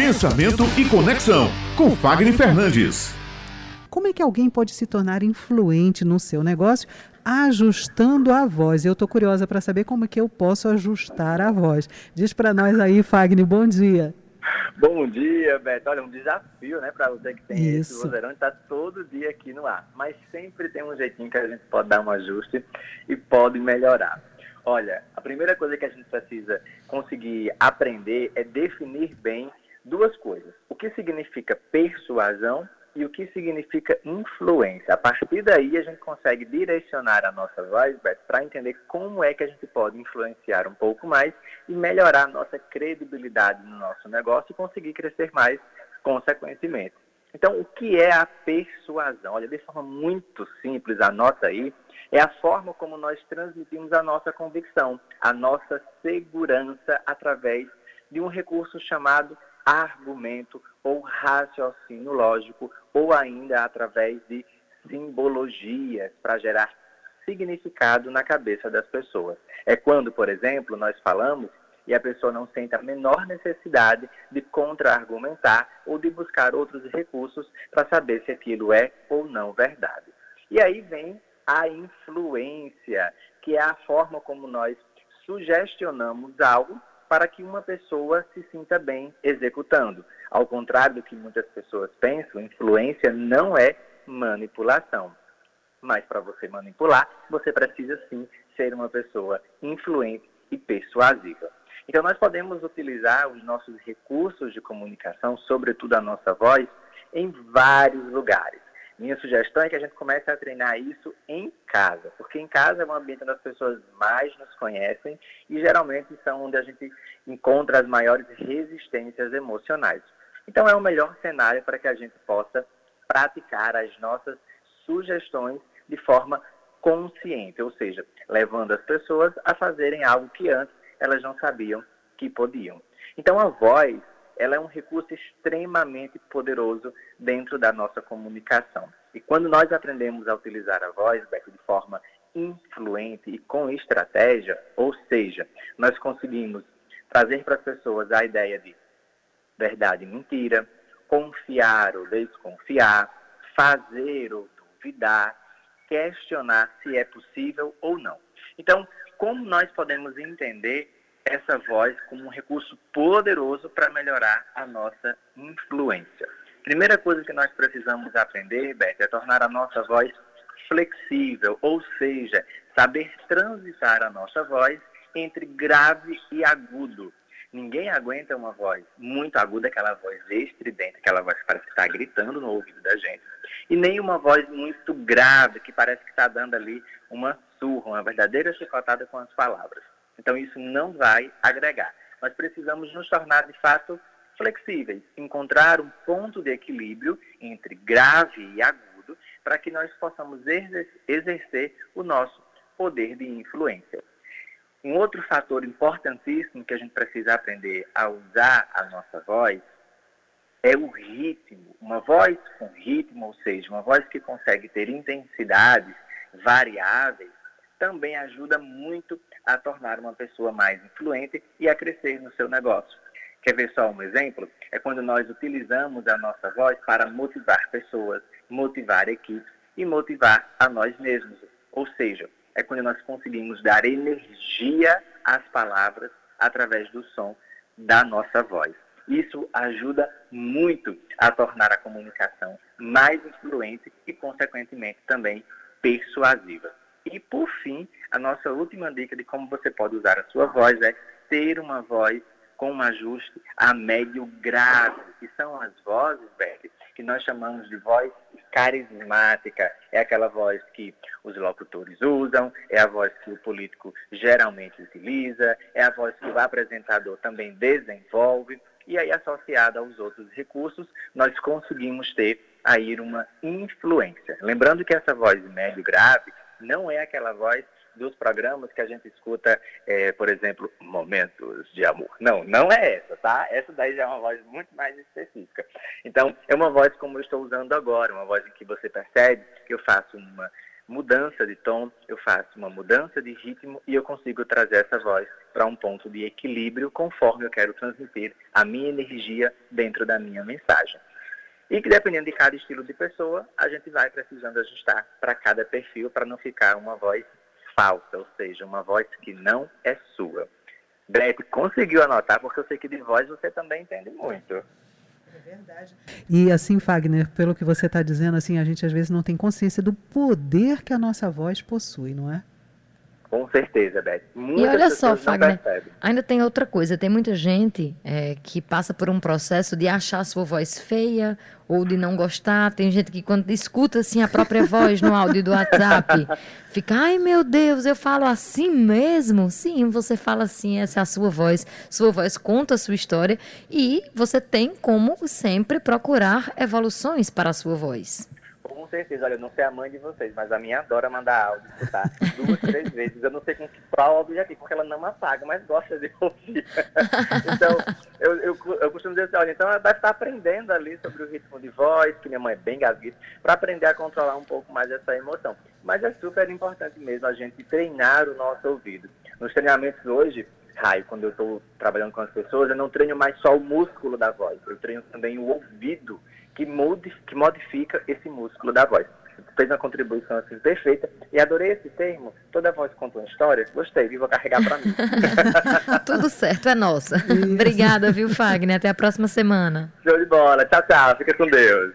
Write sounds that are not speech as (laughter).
Pensamento e Conexão, com Fagner Fernandes. Como é que alguém pode se tornar influente no seu negócio ajustando a voz? Eu estou curiosa para saber como é que eu posso ajustar a voz. Diz para nós aí, Fagner, bom dia. Bom dia, Beto. Olha, um desafio, né, para você que tem Isso. esse vozeirão, está todo dia aqui no ar. Mas sempre tem um jeitinho que a gente pode dar um ajuste e pode melhorar. Olha, a primeira coisa que a gente precisa conseguir aprender é definir bem duas coisas. O que significa persuasão e o que significa influência. A partir daí, a gente consegue direcionar a nossa voz, para entender como é que a gente pode influenciar um pouco mais e melhorar a nossa credibilidade no nosso negócio e conseguir crescer mais consequentemente. Então, o que é a persuasão? Olha, de forma muito simples, anota aí, é a forma como nós transmitimos a nossa convicção, a nossa segurança através de um recurso chamado argumento ou raciocínio lógico, ou ainda através de simbologias para gerar significado na cabeça das pessoas. É quando, por exemplo, nós falamos e a pessoa não sente a menor necessidade de contra-argumentar ou de buscar outros recursos para saber se aquilo é ou não verdade. E aí vem a influência, que é a forma como nós sugestionamos algo para que uma pessoa se sinta bem executando. Ao contrário do que muitas pessoas pensam, influência não é manipulação. Mas para você manipular, você precisa sim ser uma pessoa influente e persuasiva. Então, nós podemos utilizar os nossos recursos de comunicação, sobretudo a nossa voz, em vários lugares. Minha sugestão é que a gente comece a treinar isso em casa, porque em casa é um ambiente onde as pessoas mais nos conhecem e geralmente são onde a gente encontra as maiores resistências emocionais. Então é o melhor cenário para que a gente possa praticar as nossas sugestões de forma consciente, ou seja, levando as pessoas a fazerem algo que antes elas não sabiam que podiam. Então a voz ela é um recurso extremamente poderoso dentro da nossa comunicação. E quando nós aprendemos a utilizar a voz, de forma influente e com estratégia, ou seja, nós conseguimos trazer para as pessoas a ideia de verdade e mentira, confiar ou desconfiar, fazer ou duvidar, questionar se é possível ou não. Então, como nós podemos entender essa voz como um recurso poderoso para melhorar a nossa influência. Primeira coisa que nós precisamos aprender, Beth, é tornar a nossa voz flexível, ou seja, saber transitar a nossa voz entre grave e agudo. Ninguém aguenta uma voz muito aguda, aquela voz estridente, aquela voz que parece que está gritando no ouvido da gente. E nem uma voz muito grave, que parece que está dando ali uma surra, uma verdadeira chicotada com as palavras. Então, isso não vai agregar. Nós precisamos nos tornar, de fato, flexíveis, encontrar um ponto de equilíbrio entre grave e agudo, para que nós possamos exercer o nosso poder de influência. Um outro fator importantíssimo que a gente precisa aprender a usar a nossa voz é o ritmo. Uma voz com ritmo, ou seja, uma voz que consegue ter intensidades variáveis, também ajuda muito a tornar uma pessoa mais influente e a crescer no seu negócio. Quer ver só um exemplo? É quando nós utilizamos a nossa voz para motivar pessoas, motivar equipes e motivar a nós mesmos. Ou seja, é quando nós conseguimos dar energia às palavras através do som da nossa voz. Isso ajuda muito a tornar a comunicação mais influente e, consequentemente, também persuasiva. E, por fim, a nossa última dica de como você pode usar a sua voz é ter uma voz com um ajuste a médio grave, que são as vozes, Beck, que nós chamamos de voz carismática. É aquela voz que os locutores usam, é a voz que o político geralmente utiliza, é a voz que o apresentador também desenvolve. E aí, associada aos outros recursos, nós conseguimos ter aí uma influência. Lembrando que essa voz médio grave não é aquela voz dos programas que a gente escuta, é, por exemplo, momentos de amor. Não, não é essa, tá? Essa daí já é uma voz muito mais específica. Então, é uma voz como eu estou usando agora, uma voz em que você percebe que eu faço uma mudança de tom, eu faço uma mudança de ritmo e eu consigo trazer essa voz para um ponto de equilíbrio conforme eu quero transmitir a minha energia dentro da minha mensagem. E que dependendo de cada estilo de pessoa, a gente vai precisando ajustar para cada perfil para não ficar uma voz falsa, ou seja, uma voz que não é sua. Beth, conseguiu anotar, porque eu sei que de voz você também entende muito. É verdade. E assim, Fagner, pelo que você está dizendo, assim, a gente às vezes não tem consciência do poder que a nossa voz possui, não é? Com certeza, Beth. Muitas e olha só, Fagner, ainda tem outra coisa. Tem muita gente é, que passa por um processo de achar a sua voz feia ou de não gostar. Tem gente que quando escuta assim a própria voz no áudio do WhatsApp, (laughs) fica, ai meu Deus, eu falo assim mesmo? Sim, você fala assim, essa é a sua voz. Sua voz conta a sua história e você tem como sempre procurar evoluções para a sua voz certeza. Olha, eu não sei a mãe de vocês, mas a minha adora mandar áudio, escutar (laughs) duas, três vezes. Eu não sei com qual objetivo, porque ela não apaga, mas gosta de ouvir. (laughs) então, eu, eu, eu costumo dizer assim, olha, então ela deve estar aprendendo ali sobre o ritmo de voz, que minha mãe é bem gasguita, para aprender a controlar um pouco mais essa emoção. Mas é super importante mesmo a gente treinar o nosso ouvido. Nos treinamentos hoje, Raio, quando eu estou trabalhando com as pessoas, eu não treino mais só o músculo da voz, eu treino também o ouvido que, que modifica esse músculo da voz. Fez uma contribuição assim perfeita e adorei esse termo. Toda voz conta uma história. Gostei, e vou carregar para mim. (laughs) Tudo certo, é nossa. Obrigada, viu, Fagner? Até a próxima semana. Show de bola. Tchau, tchau. Fica com Deus.